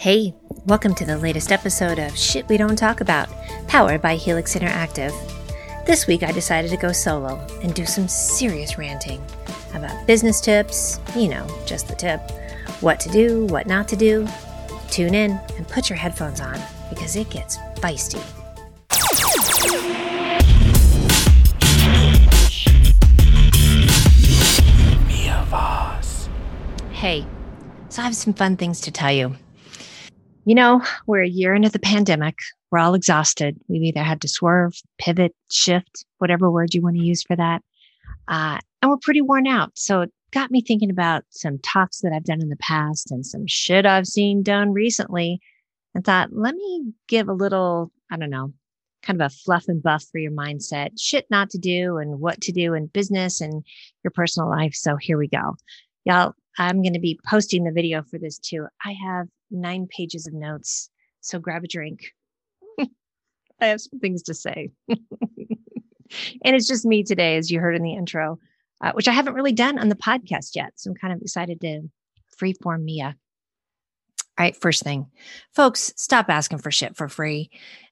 Hey, welcome to the latest episode of Shit We Don't Talk About, powered by Helix Interactive. This week I decided to go solo and do some serious ranting about business tips, you know, just the tip, what to do, what not to do. Tune in and put your headphones on because it gets feisty. Mia Voss. Hey, so I have some fun things to tell you. You know, we're a year into the pandemic. We're all exhausted. We've either had to swerve, pivot, shift, whatever word you want to use for that. Uh, and we're pretty worn out. So it got me thinking about some talks that I've done in the past and some shit I've seen done recently and thought, let me give a little, I don't know, kind of a fluff and buff for your mindset, shit not to do and what to do in business and your personal life. So here we go. Y'all, I'm going to be posting the video for this too. I have nine pages of notes. So grab a drink. I have some things to say. and it's just me today, as you heard in the intro, uh, which I haven't really done on the podcast yet. So I'm kind of excited to freeform Mia. All right, first thing, folks, stop asking for shit for free.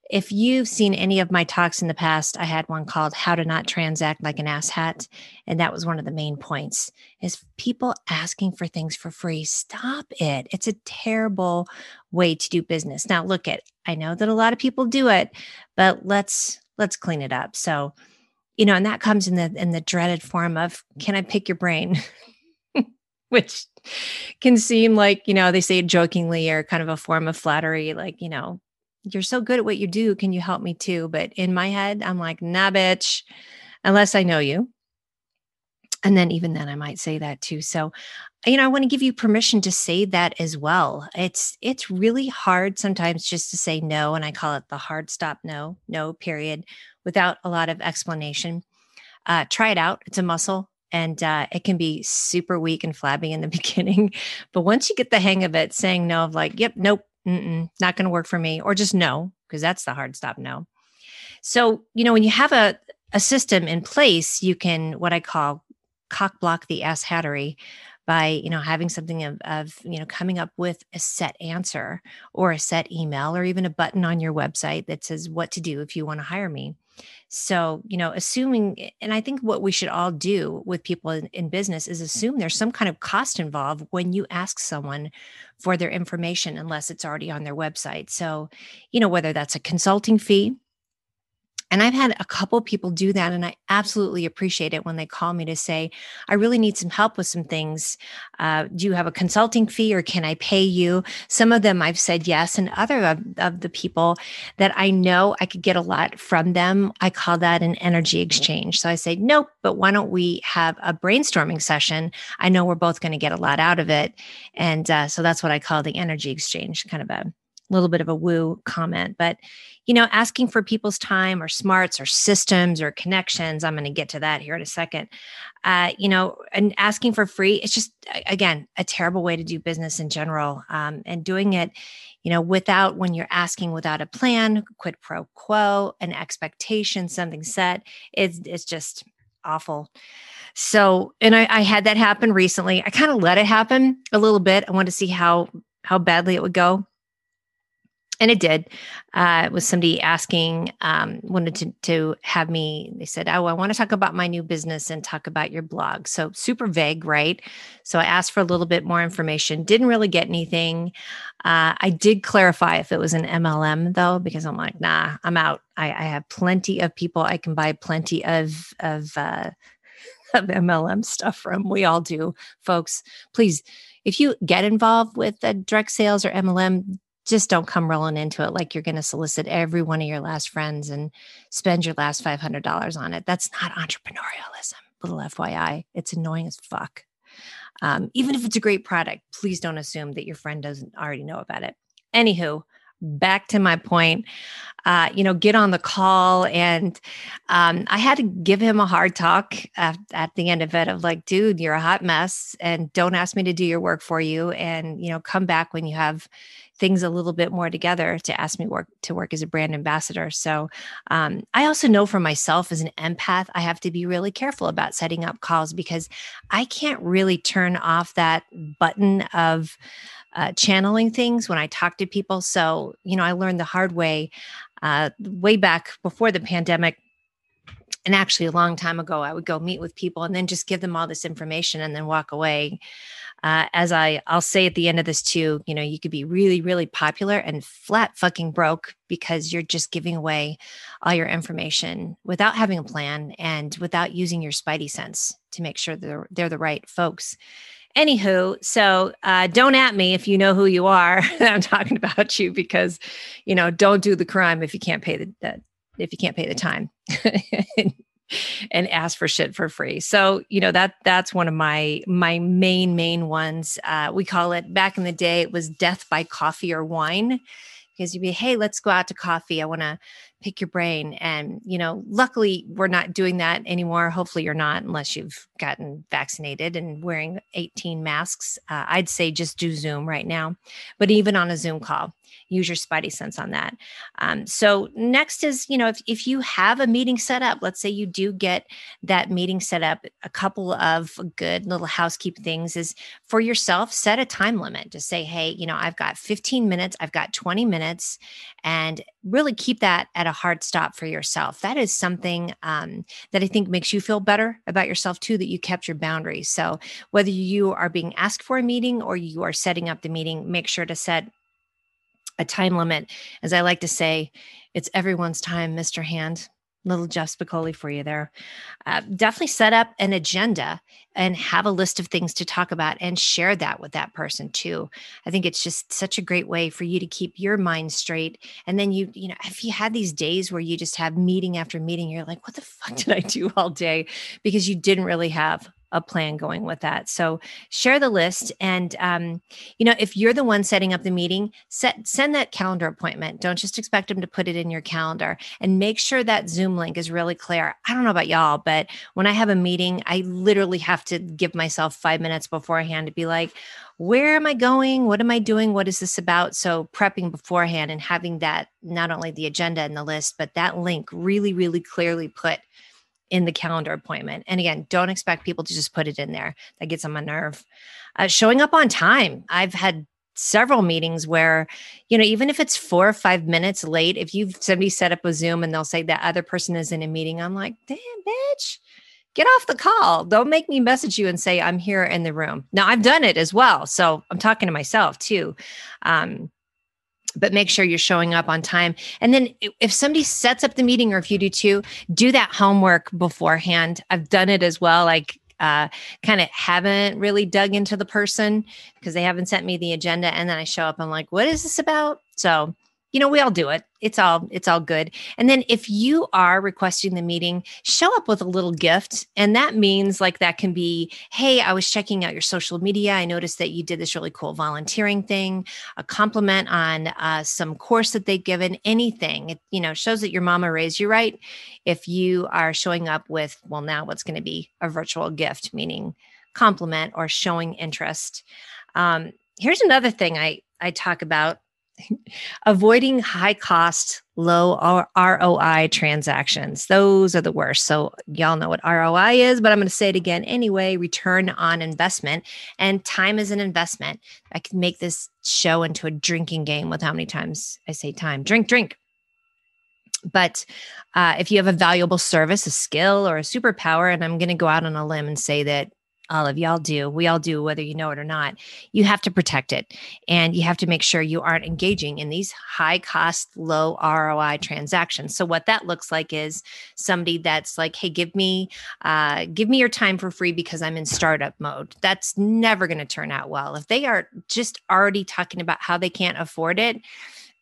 If you've seen any of my talks in the past, I had one called How to Not Transact Like an Asshat. And that was one of the main points is people asking for things for free. Stop it. It's a terrible way to do business. Now look at I know that a lot of people do it, but let's let's clean it up. So, you know, and that comes in the in the dreaded form of can I pick your brain? Which can seem like, you know, they say it jokingly or kind of a form of flattery, like, you know, you're so good at what you do. Can you help me too? But in my head, I'm like, nah, bitch, unless I know you. And then even then I might say that too. So, you know, I want to give you permission to say that as well. It's it's really hard sometimes just to say no. And I call it the hard stop no, no, period, without a lot of explanation. Uh, try it out. It's a muscle and uh, it can be super weak and flabby in the beginning. But once you get the hang of it, saying no, of like, yep, nope, not going to work for me, or just no, because that's the hard stop no. So, you know, when you have a, a system in place, you can what I call cock block the ass hattery by you know having something of, of you know coming up with a set answer or a set email or even a button on your website that says what to do if you want to hire me so, you know, assuming, and I think what we should all do with people in, in, business is assume there's some kind of cost involved when you ask someone for their information, unless it's already on their website. So, you know, whether that's a consulting fee, and I've had a couple people do that, and I absolutely appreciate it when they call me to say, I really need some help with some things. Uh, do you have a consulting fee or can I pay you? Some of them I've said yes, and other of, of the people that I know I could get a lot from them, I call that an energy exchange. So I say, nope, but why don't we have a brainstorming session? I know we're both going to get a lot out of it. And uh, so that's what I call the energy exchange, kind of a little bit of a woo comment. But you know, asking for people's time or smarts or systems or connections. I'm going to get to that here in a second. Uh, you know, and asking for free, it's just, again, a terrible way to do business in general. Um, and doing it, you know, without when you're asking without a plan, quid pro quo, an expectation, something set, it's, it's just awful. So, and I, I had that happen recently. I kind of let it happen a little bit. I wanted to see how how badly it would go and it did. Uh, it was somebody asking, um, wanted to, to have me, they said, Oh, I want to talk about my new business and talk about your blog. So super vague, right? So I asked for a little bit more information, didn't really get anything. Uh, I did clarify if it was an MLM though, because I'm like, nah, I'm out. I, I have plenty of people I can buy plenty of, of, uh, of MLM stuff from. We all do, folks. Please, if you get involved with direct sales or MLM, just don't come rolling into it like you're going to solicit every one of your last friends and spend your last $500 on it. That's not entrepreneurialism. Little FYI, it's annoying as fuck. Um, even if it's a great product, please don't assume that your friend doesn't already know about it. Anywho, back to my point, uh, you know, get on the call. And um, I had to give him a hard talk at, at, the end of it of like, dude, you're a hot mess and don't ask me to do your work for you. And, you know, come back when you have things a little bit more together to ask me work to work as a brand ambassador. So um, I also know for myself as an empath, I have to be really careful about setting up calls because I can't really turn off that button of uh, channeling things when I talk to people. So, you know, I learned the hard way uh, way back before the pandemic and actually a long time ago i would go meet with people and then just give them all this information and then walk away. Uh, as i i'll say at the end of this too you know you could be really really popular and flat fucking broke because you're just giving away all your information without having a plan and without using your spidey sense to make sure they're they're the right folks. Anywho so uh, don't at me if you know who you are i'm talking about you because you know don't do the crime if you can't pay the, the if you can't pay the time and ask for shit for free. So, you know, that that's one of my my main main ones. Uh, we call it back in the day it was death by coffee or wine because you'd be, "Hey, let's go out to coffee. I want to pick your brain." And, you know, luckily we're not doing that anymore. Hopefully you're not unless you've gotten vaccinated and wearing 18 masks. Uh, I'd say just do Zoom right now. But even on a Zoom call, use your spidey sense on that. Um, so next is, you know, if, if you have a meeting set up, let's say you do get that meeting set up, a couple of good little housekeeping things is for yourself, set a time limit. Just say, hey, you know, I've got 15 minutes, I've got 20 minutes, and really keep that at a hard stop for yourself. That is something um, that I think makes you feel better about yourself too, that you kept your boundaries. So whether you are being asked for a meeting or you are setting up the meeting, make sure to set a time limit. As I like to say, it's everyone's time, Mr. Hand. Little Jeff Spicoli for you there. Uh, definitely set up an agenda and have a list of things to talk about and share that with that person too. I think it's just such a great way for you to keep your mind straight. And then you, you know, if you had these days where you just have meeting after meeting, you're like, what the fuck did I do all day? Because you didn't really have a plan going with that. So share the list, and um, you know if you're the one setting up the meeting, set send that calendar appointment. Don't just expect them to put it in your calendar, and make sure that Zoom link is really clear. I don't know about y'all, but when I have a meeting, I literally have to give myself five minutes beforehand to be like, where am I going? What am I doing? What is this about? So prepping beforehand and having that not only the agenda and the list, but that link really, really clearly put in the calendar appointment. And again, don't expect people to just put it in there. That gets on my nerve. Uh, showing up on time. I've had several meetings where, you know, even if it's four or five minutes late, if you've somebody set up a Zoom and they'll say that other person is in a meeting, I'm like, damn, bitch, get off the call. Don't make me message you and say I'm here in the room. Now I've done it as well. So I'm talking to myself too. Um, but make sure you're showing up on time. And then if somebody sets up the meeting or if you do too, do that homework beforehand. I've done it as well. Like uh, kind of haven't really dug into the person because they haven't sent me the agenda. And then I show up, I'm like, what is this about? So you know we all do it. It's all it's all good. And then if you are requesting the meeting show up with a little gift. And that means like that can be hey i was checking out your social media. I noticed that you did this really cool volunteering thing. A compliment on uh, some course that they've given. Anything. It you know shows that your mama raised you right. If you are showing up with well now what's going to be a virtual gift meaning compliment or showing interest. Um, here's another thing i i talk about avoiding high cost, low ROI transactions. Those are the worst. So, y'all know what ROI is, but I'm going to say it again anyway return on investment. And time is an investment. I can make this show into a drinking game with how many times I say time. Drink, drink. But uh, if you have a valuable service, a skill, or a superpower, and I'm going to go out on a limb and say that all of y'all do we all do whether you know it or not you have to protect it. And you have to make sure you aren't engaging in these high cost low roi transactions. So what that looks like is somebody that's like hey give me uh, give me your time for free because i'm in startup mode. That's never going to turn out well. If they are just already talking about how they can't afford it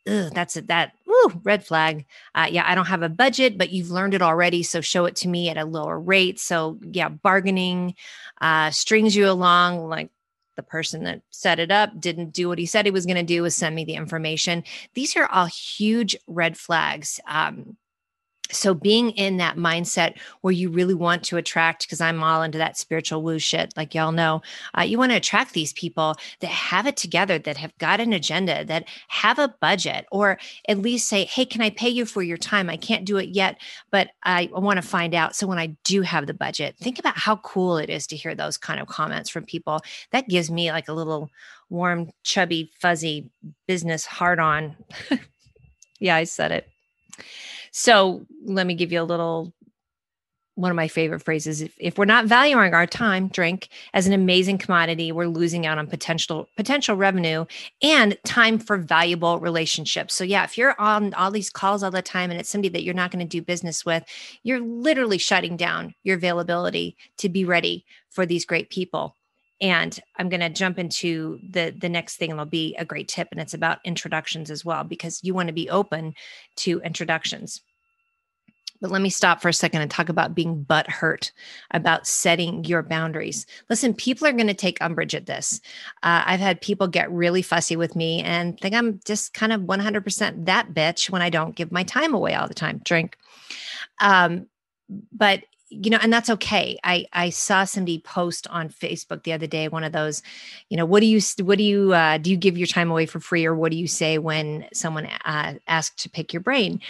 ugh, that's it. That woo, red flag. Uh, yeah, I don't have a budget, but you've learned it already. So show it to me at a lower rate. So yeah, bargaining uh, strings you along. Like the person that set it up didn't do what he said he was going to do. Was send me the information. These are all huge red flags. Um, so being in that mindset where you really want to attract because i'm all into that spiritual woo shit like y'all know uh, you want to attract these people that have it together that have got an agenda that have a budget or at least say hey can i pay you for your time i can't do it yet but i, want to find out so when i do have the budget think about how cool it is to hear those kind of comments from people that gives me like a little warm, chubby, fuzzy business hard on. yeah, I said it. So let me give you a little one of my favorite phrases. If, if we're not valuing our time drink as an amazing commodity we're losing out on potential potential revenue and time for valuable relationships. So yeah if you're on all these calls all the time and it's somebody that you're not going to do business with you're literally shutting down your availability to be ready for these great people and i'm going to jump into the the next thing and it'll be a great tip and it's about introductions as well because you want to be open to introductions but let me stop for a second and talk about being butt hurt, about setting your boundaries. Listen, people are going to take umbrage at this. Uh, I've had people get really fussy with me and think I'm just kind of 100% that bitch when I don't give my time away all the time. Drink. Um, but you know and that's okay i i saw somebody post on facebook the other day one of those you know what do you what do you uh, do you give your time away for free or what do you say when someone uh, asks to pick your brain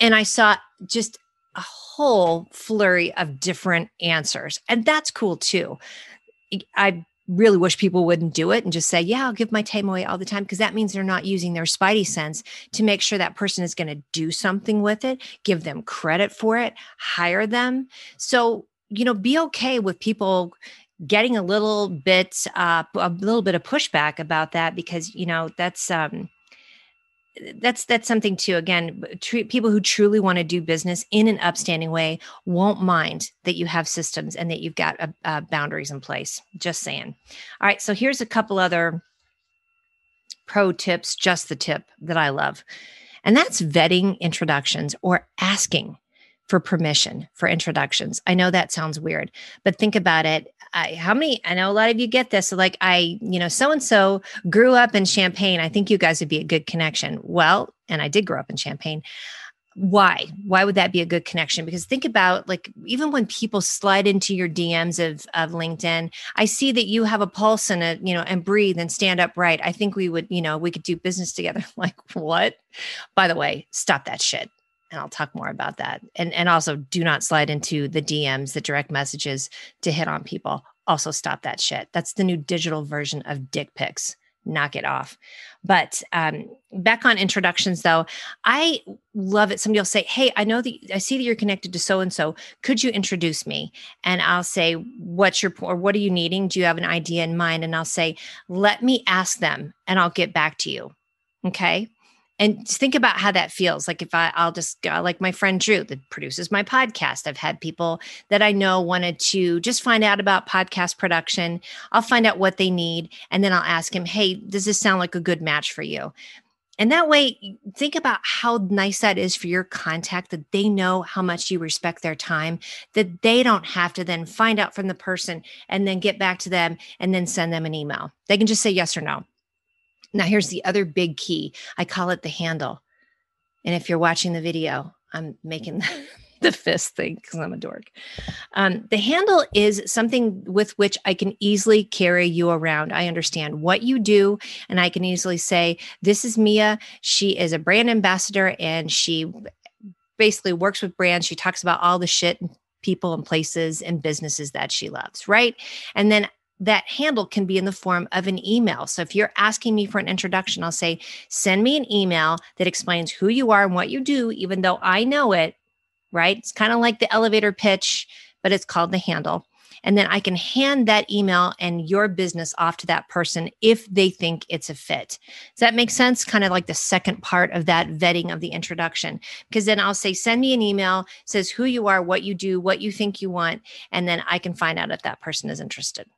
and i saw just a whole flurry of different answers. And that's cool too. I really wish people wouldn't do it and just say, Yeah, I'll give my time away all the time, because that means they're not using their spidey sense to make sure that person is going to do something with it, give them credit for it, hire them. So, you know, be okay with people getting a little bit uh, a little bit of pushback about that because you know that's um that's that's something too again people who truly want to do business in an upstanding way won't mind that you have systems and that you've got uh, boundaries in place just saying. All right so here's a couple other pro tips just the tip that i love and that's vetting introductions or asking for permission for introductions. I know that sounds weird, but think about it. I, how many, I know a lot of you get this. So like I, you know, so and so grew up in Champaign. I think you guys would be a good connection. Well, and I did grow up in Champaign. Why? Why would that be a good connection? Because think about like even when people slide into your DMs of of LinkedIn, I see that you have a pulse and a you know and breathe and stand upright. I think we would you know we could do business together. like what? By the way, stop that shit and I'll talk more about that. And and also do not slide into the DMs, the direct messages to hit on people. Also stop that shit. That's the new digital version of dick pics. Knock it off. But um, back on introductions, though, I love it. Somebody will say, "Hey, I know that I see that you're connected to so and so. Could you introduce me?" And I'll say, "What's your or what are you needing? Do you have an idea in mind?" And I'll say, "Let me ask them, and I'll get back to you." Okay and think about how that feels. Like if I, i'll just go like my friend drew that produces my podcast. I've had people that i know wanted to just find out about podcast production. I'll find out what they need and then i'll ask him hey does this sound like a good match for you? And that way think about how nice that is for your contact that they know how much you respect their time that they don't have to then find out from the person and then get back to them and then send them an email. They can just say yes or no now, here's the other big key I call it the handle. And if you're watching the video, I'm making the fist thing because I'm a dork. Um, the handle is something with which I can easily carry you around. I understand what you do, and I can easily say, This is Mia. She is a brand ambassador and she basically works with brands. She talks about all the shit people and places and businesses that she loves, right? And then that handle can be in the form of an email. So if you're asking me for an introduction, I'll say, send me an email that explains who you are and what you do, even though I know it, right? It's kind of like the elevator pitch, but it's called the handle. And then I can hand that email and your business off to that person if they think it's a fit. Does that make sense? Kind of like the second part of that vetting of the introduction. Because then I'll say, send me an email, says who you are, what you do, what you think you want. And then I can find out if that person is interested.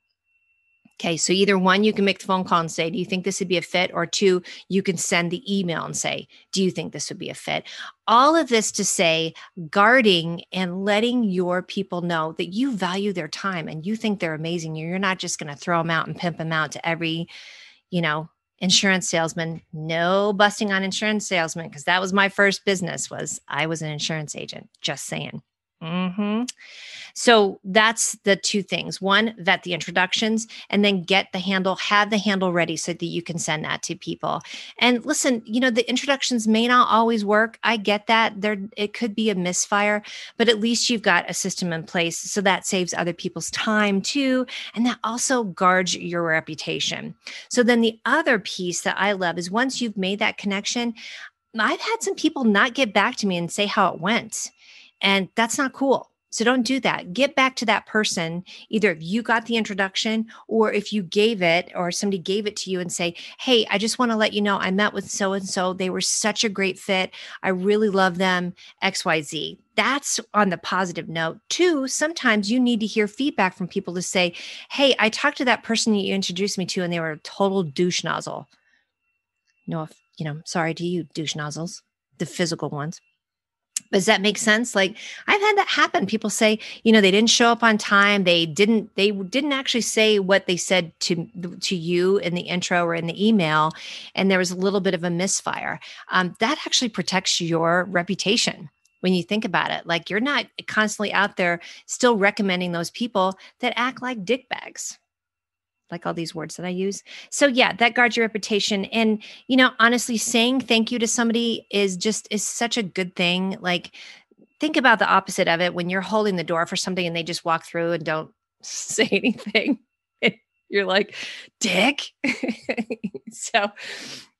Okay, so either one, you can make the phone call and say, Do you think this would be a fit? Or two, you can send the email and say, Do you think this would be a fit? All of this to say, guarding and letting your people know that you value their time and you think they're amazing. You're not just going to throw them out and pimp them out to every, you know, insurance salesman no busting on insurance salesman because that was my first business was i was an insurance agent just saying Mm-hmm. So that's the two things. One, vet the introductions and then get the handle, have the handle ready so that you can send that to people. And listen, you know, the introductions may not always work. I get that. There it could be a misfire, but at least you've got a system in place. So that saves other people's time too. And that also guards your reputation. So then the other piece that I love is once you've made that connection, I've had some people not get back to me and say how it went. And that's not cool. So don't do that. Get back to that person, either if you got the introduction or if you gave it or somebody gave it to you and say, Hey, I just want to let you know I met with so and so. They were such a great fit. I really love them, XYZ. That's on the positive note. Two, sometimes you need to hear feedback from people to say, Hey, I talked to that person that you introduced me to and they were a total douche nozzle. No, you know, sorry to you, douche nozzles, the physical ones. Does that make sense? Like I've had that happen. People say, you know, they didn't show up on time. They didn't. They didn't actually say what they said to to you in the intro or in the email, and there was a little bit of a misfire. Um, that actually protects your reputation when you think about it. Like you're not constantly out there still recommending those people that act like dickbags like all these words that I use. So yeah, that guards your reputation. And you know, honestly, saying thank you to somebody is just is such a good thing. Like think about the opposite of it when you're holding the door for something and they just walk through and don't say anything. you're like, dick. so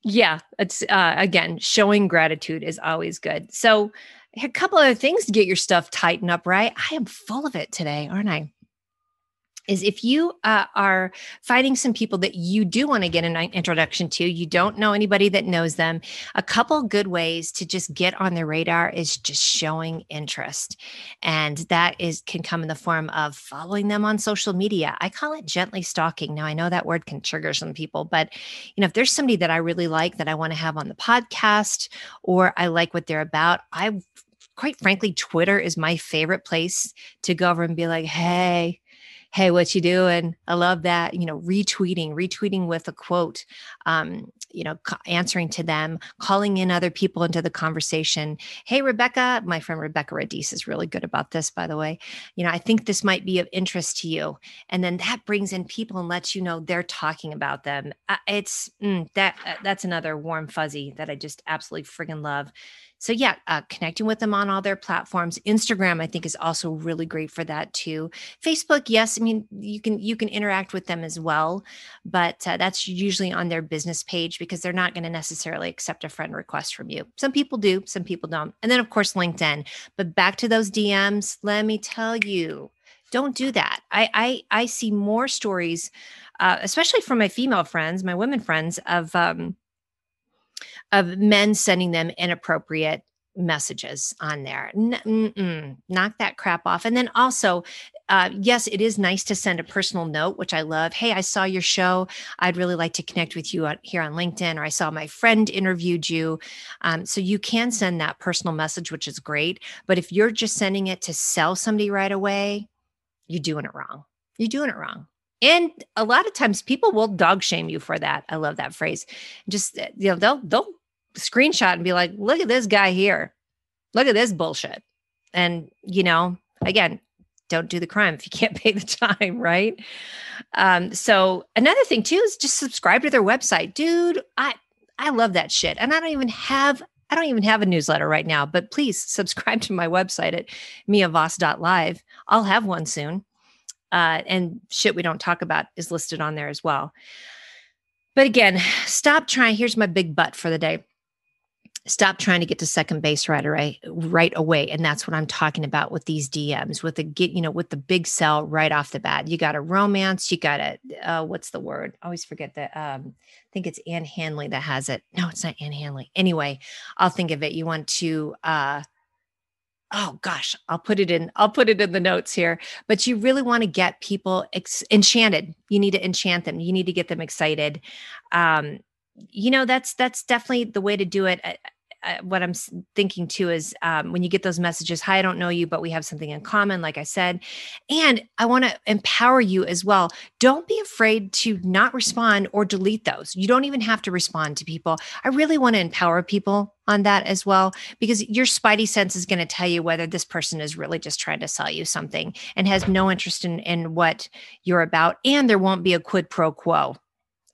yeah, it's uh, again, showing gratitude is always good. So a couple of other things to get your stuff tightened up, right? I am full of it today, aren't I? Is if you uh, are finding some people that you do want to get an introduction to, you don't know anybody that knows them, a couple good ways to just get on their radar is just showing interest. And that is can come in the form of following them on social media. I call it gently stalking. Now I know that word can trigger some people, but you know, if there's somebody that I really like that I want to have on the podcast or I like what they're about, I quite frankly, Twitter is my favorite place to go over and be like, hey, hey what you doing? I love that you know retweeting retweeting with a quote um, you know answering to them calling in other people into the conversation hey rebecca my friend rebecca radis is really good about this by the way you know i think this might be of interest to you. And then that brings in people and lets you know they're talking about them. It's mm, that uh, that's another warm fuzzy that i just absolutely friggin love. So yeah uh, connecting with them on all their platforms. Instagram i think is also really great for that too. Facebook yes i mean you can you can interact with them as well but uh, that's usually on their business page because they're not going to necessarily accept a friend request from you some people do some people don't and then of course linkedin but back to those dms let me tell you don't do that i i, I see more stories uh, especially from my female friends my women friends of um, of men sending them inappropriate messages on there. N- knock that crap off. And then also, uh, yes, it is nice to send a personal note, which I love. Hey, I saw your show. I'd really like to connect with you on, here on LinkedIn, or I saw my friend interviewed you. Um, so you can send that personal message, which is great. But if you're just sending it to sell somebody right away, you're doing it wrong. You're doing it wrong. And a lot of times people will dog shame you for that. I love that phrase. Just uh, you know, they'll they'll screenshot and be like, look at this guy here. Look at this bullshit. And, you know, again, don't do the crime if you can't pay the time, right? Um, so another thing too is just subscribe to their website. Dude, I I love that shit. And I don't even have I don't even have a newsletter right now, but please subscribe to my website at miavoss.live. I'll have one soon. Uh, and shit we don't talk about is listed on there as well. But again, stop trying. Here's my big butt for the day stop trying to get to second base right away right away. And that's what i'm talking about with these dms with the get you know with the big sell right off the bat. You got a romance you got a uh, what's the word? I always forget that um i think it's Ann Handley that has it. No it's not Ann Handley anyway i'll think of it. You want to uh oh gosh i'll put it in i'll put it in the notes here. But you really want to get people ex- enchanted. You need to enchant them. You need to get them excited. Um you know that's that's definitely the way to do it what I'm thinking too is um, when you get those messages, hi, I don't know you, but we have something in common, like I said. And I want to empower you as well. Don't be afraid to not respond or delete those. You don't even have to respond to people. I really want to empower people on that as well, because your spidey sense is going to tell you whether this person is really just trying to sell you something and has no interest in, in what you're about. And there won't be a quid pro quo.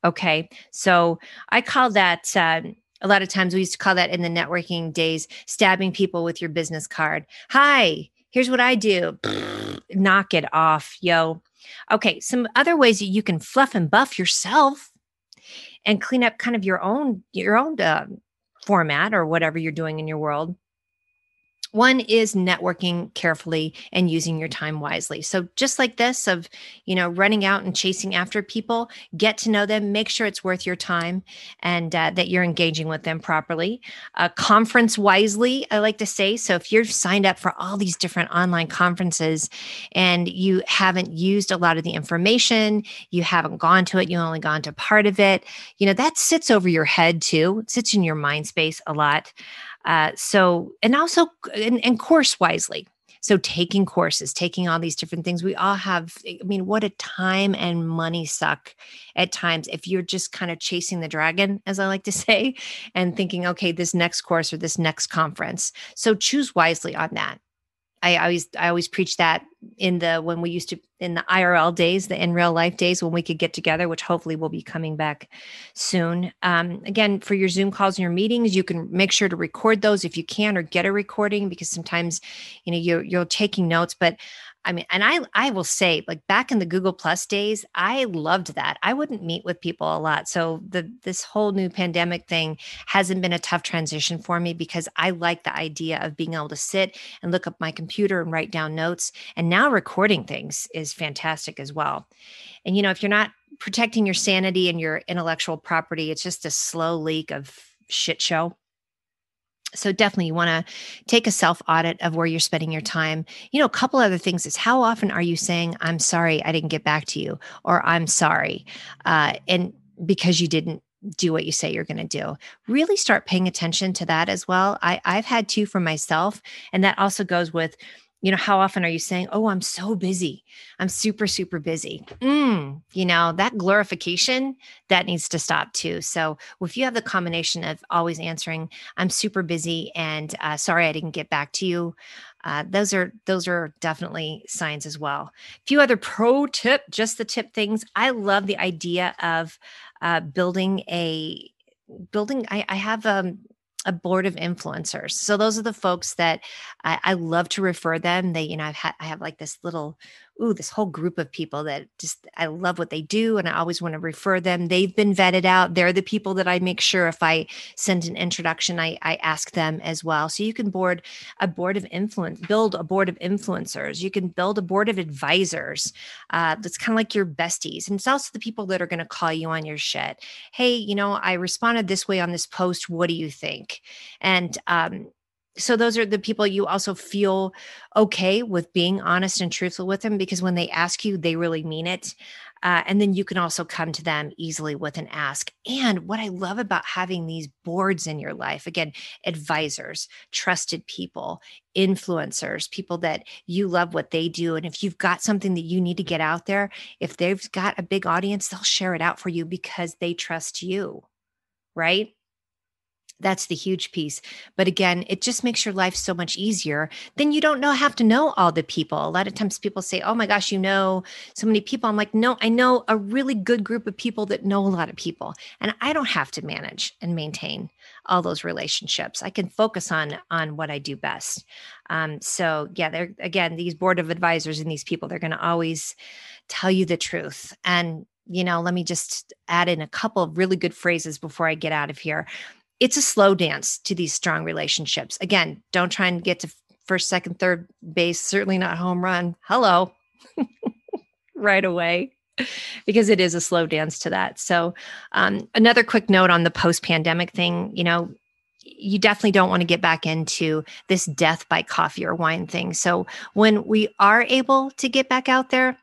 Okay. So I call that, uh, a lot of times we used to call that in the networking days stabbing people with your business card. Hi, here's what I do. Knock it off, yo. Okay, some other ways that you can fluff and buff yourself and clean up kind of your own your own uh, format or whatever you're doing in your world one is networking carefully and using your time wisely. So just like this of, you know, running out and chasing after people, get to know them, make sure it's worth your time and uh, that you're engaging with them properly. Uh, conference wisely, I like to say. So if you're signed up for all these different online conferences and you haven't used a lot of the information, you haven't gone to it, you only gone to part of it, you know, that sits over your head too. It sits in your mind space a lot. Uh, so, and also, and, and course wisely. So, taking courses, taking all these different things, we all have. I mean, what a time and money suck at times if you're just kind of chasing the dragon, as I like to say, and thinking, okay, this next course or this next conference. So, choose wisely on that. I always I always preach that in the when we used to in the IRL days, the in real life days when we could get together, which hopefully will be coming back soon. Um, again, for your Zoom calls and your meetings, you can make sure to record those if you can, or get a recording because sometimes you know you're you're taking notes. But I mean, and I I will say, like back in the Google Plus days, I loved that. I wouldn't meet with people a lot. So the this whole new pandemic thing hasn't been a tough transition for me because I like the idea of being able to sit and look up my computer and write down notes. And now recording things is fantastic as well. And you know, if you're not protecting your sanity and your intellectual property, it's just a slow leak of shit show so definitely you want to take a self audit of where you're spending your time. You know a couple other things is how often are you saying i'm sorry i didn't get back to you or i'm sorry uh, and because you didn't do what you say you're going to do. Really start paying attention to that as well. I, i've had two for myself and that also goes with you know how often are you saying oh i'm so busy. I'm super super busy. Mm, you know that glorification that needs to stop too. So if you have the combination of always answering i'm super busy and uh, sorry i didn't get back to you uh, those are those are definitely signs as well. A few other pro tip just the tip things. I love the idea of uh, building a building I, I have um, a board of influencers. So those are the folks that I, I love to refer them. They, you know, I've had I have like this little ooh, this whole group of people that just I love what they do and I always want to refer them. They've been vetted out. They're the people that I make sure if I send an introduction, I, I ask them as well. So you can board a board of influence, build a board of influencers. You can build a board of advisors. Uh, that's kind of like your besties. And it's also the people that are going to call you on your shit. Hey, you know, I responded this way on this post. What do you think? And um, so those are the people you also feel okay with being honest and truthful with them because when they ask you they really mean it uh, and then you can also come to them easily with an ask. And what i love about having these boards in your life again advisors trusted people influencers people that you love what they do and if you've got something that you need to get out there if they've got a big audience they'll share it out for you because they trust you right that's the huge piece. But again, it just makes your life so much easier. Then you don't know have to know all the people. A lot of times people say, "Oh my gosh, you know so many people." I'm like, "No, I know a really good group of people that know a lot of people, and I don't have to manage and maintain all those relationships. I can focus on on what I do best." Um, so yeah, they're again these board of advisors and these people. They're going to always tell you the truth and you know, let me just add in a couple of really good phrases before I get out of here it's a slow dance to these strong relationships. Again, don't try and get to first, second, third base, certainly not home run. Hello. right away because it is a slow dance to that. So, um, another quick note on the post pandemic thing, you know, you definitely don't want to get back into this death by coffee or wine thing. So, when we are able to get back out there,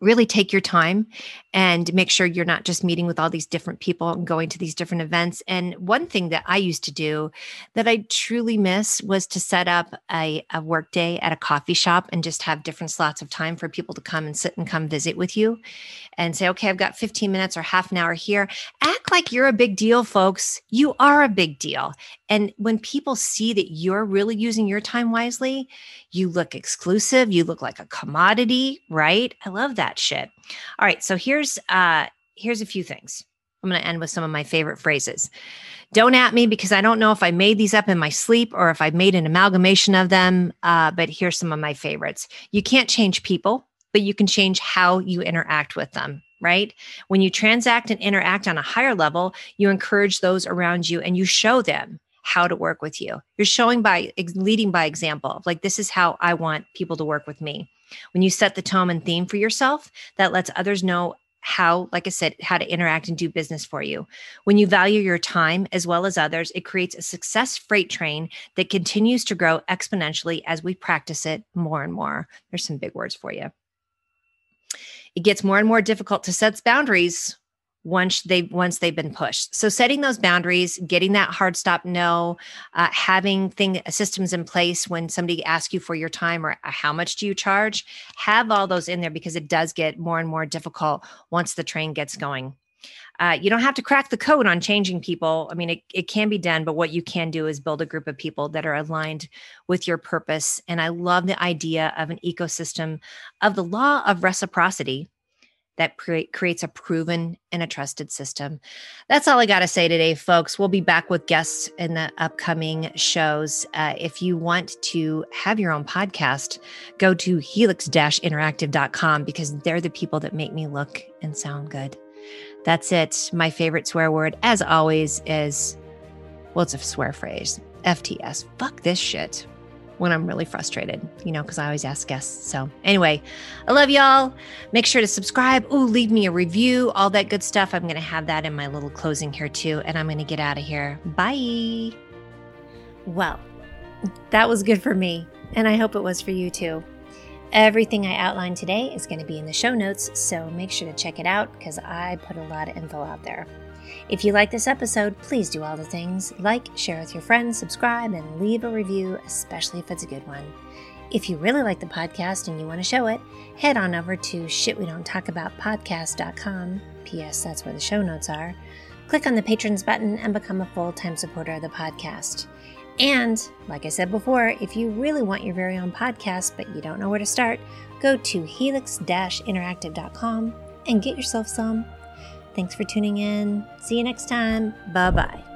really take your time and make sure you're not just meeting with all these different people and going to these different events. And one thing that I used to do that I truly miss was to set up a, a work day at a coffee shop and just have different slots of time for people to come and sit and come visit with you and say, okay, I've got 15 minutes or half an hour here. Act like you're a big deal, folks. You are a big deal. And when people see that you're really using your time wisely, you look exclusive, you look like a commodity, right? I love that shit. All right, so here's uh here's a few things. I'm going to end with some of my favorite phrases. Don't at me because I don't know if I made these up in my sleep or if I made an amalgamation of them. Uh, but here's some of my favorites. You can't change people, but you can change how you interact with them right? When you transact and interact on a higher level, you encourage those around you and you show them how to work with you. You're showing by leading by example. Like, this is how I want people to work with me. When you set the tone and theme for yourself, that lets others know how, like I said, how to interact and do business for you. When you value your time as well as others, it creates a success freight train that continues to grow exponentially as we practice it more and more. There's some big words for you. It gets more and more difficult to set boundaries once they once they've been pushed so setting those boundaries getting that hard stop no uh, having thing systems in place when somebody asks you for your time or uh, how much do you charge have all those in there because it does get more and more difficult once the train gets going uh, you don't have to crack the code on changing people. I mean, it, it can be done, but what you can do is build a group of people that are aligned with your purpose. And I love the idea of an ecosystem of the law of reciprocity that pre- creates a proven and a trusted system. That's all I got to say today, folks. We'll be back with guests in the upcoming shows. Uh, if you want to have your own podcast, go to helix interactive.com because they're the people that make me look and sound good. That's it. My favorite swear word, as always, is well, it's a swear phrase FTS. Fuck this shit when I'm really frustrated, you know, because I always ask guests. So, anyway, I love y'all. Make sure to subscribe. Ooh, leave me a review, all that good stuff. I'm going to have that in my little closing here too. And I'm going to get out of here. Bye. Well, that was good for me. And I hope it was for you too. Everything I outlined today is going to be in the show notes, so make sure to check it out because I put a lot of info out there. If you like this episode, please do all the things like, share with your friends, subscribe, and leave a review, especially if it's a good one. If you really like the podcast and you want to show it, head on over to shitwedon'ttalkaboutpodcast.com. P.S. That's where the show notes are. Click on the patrons button and become a full time supporter of the podcast. And, like I said before, if you really want your very own podcast but you don't know where to start, go to helix interactive.com and get yourself some. Thanks for tuning in. See you next time. Bye bye.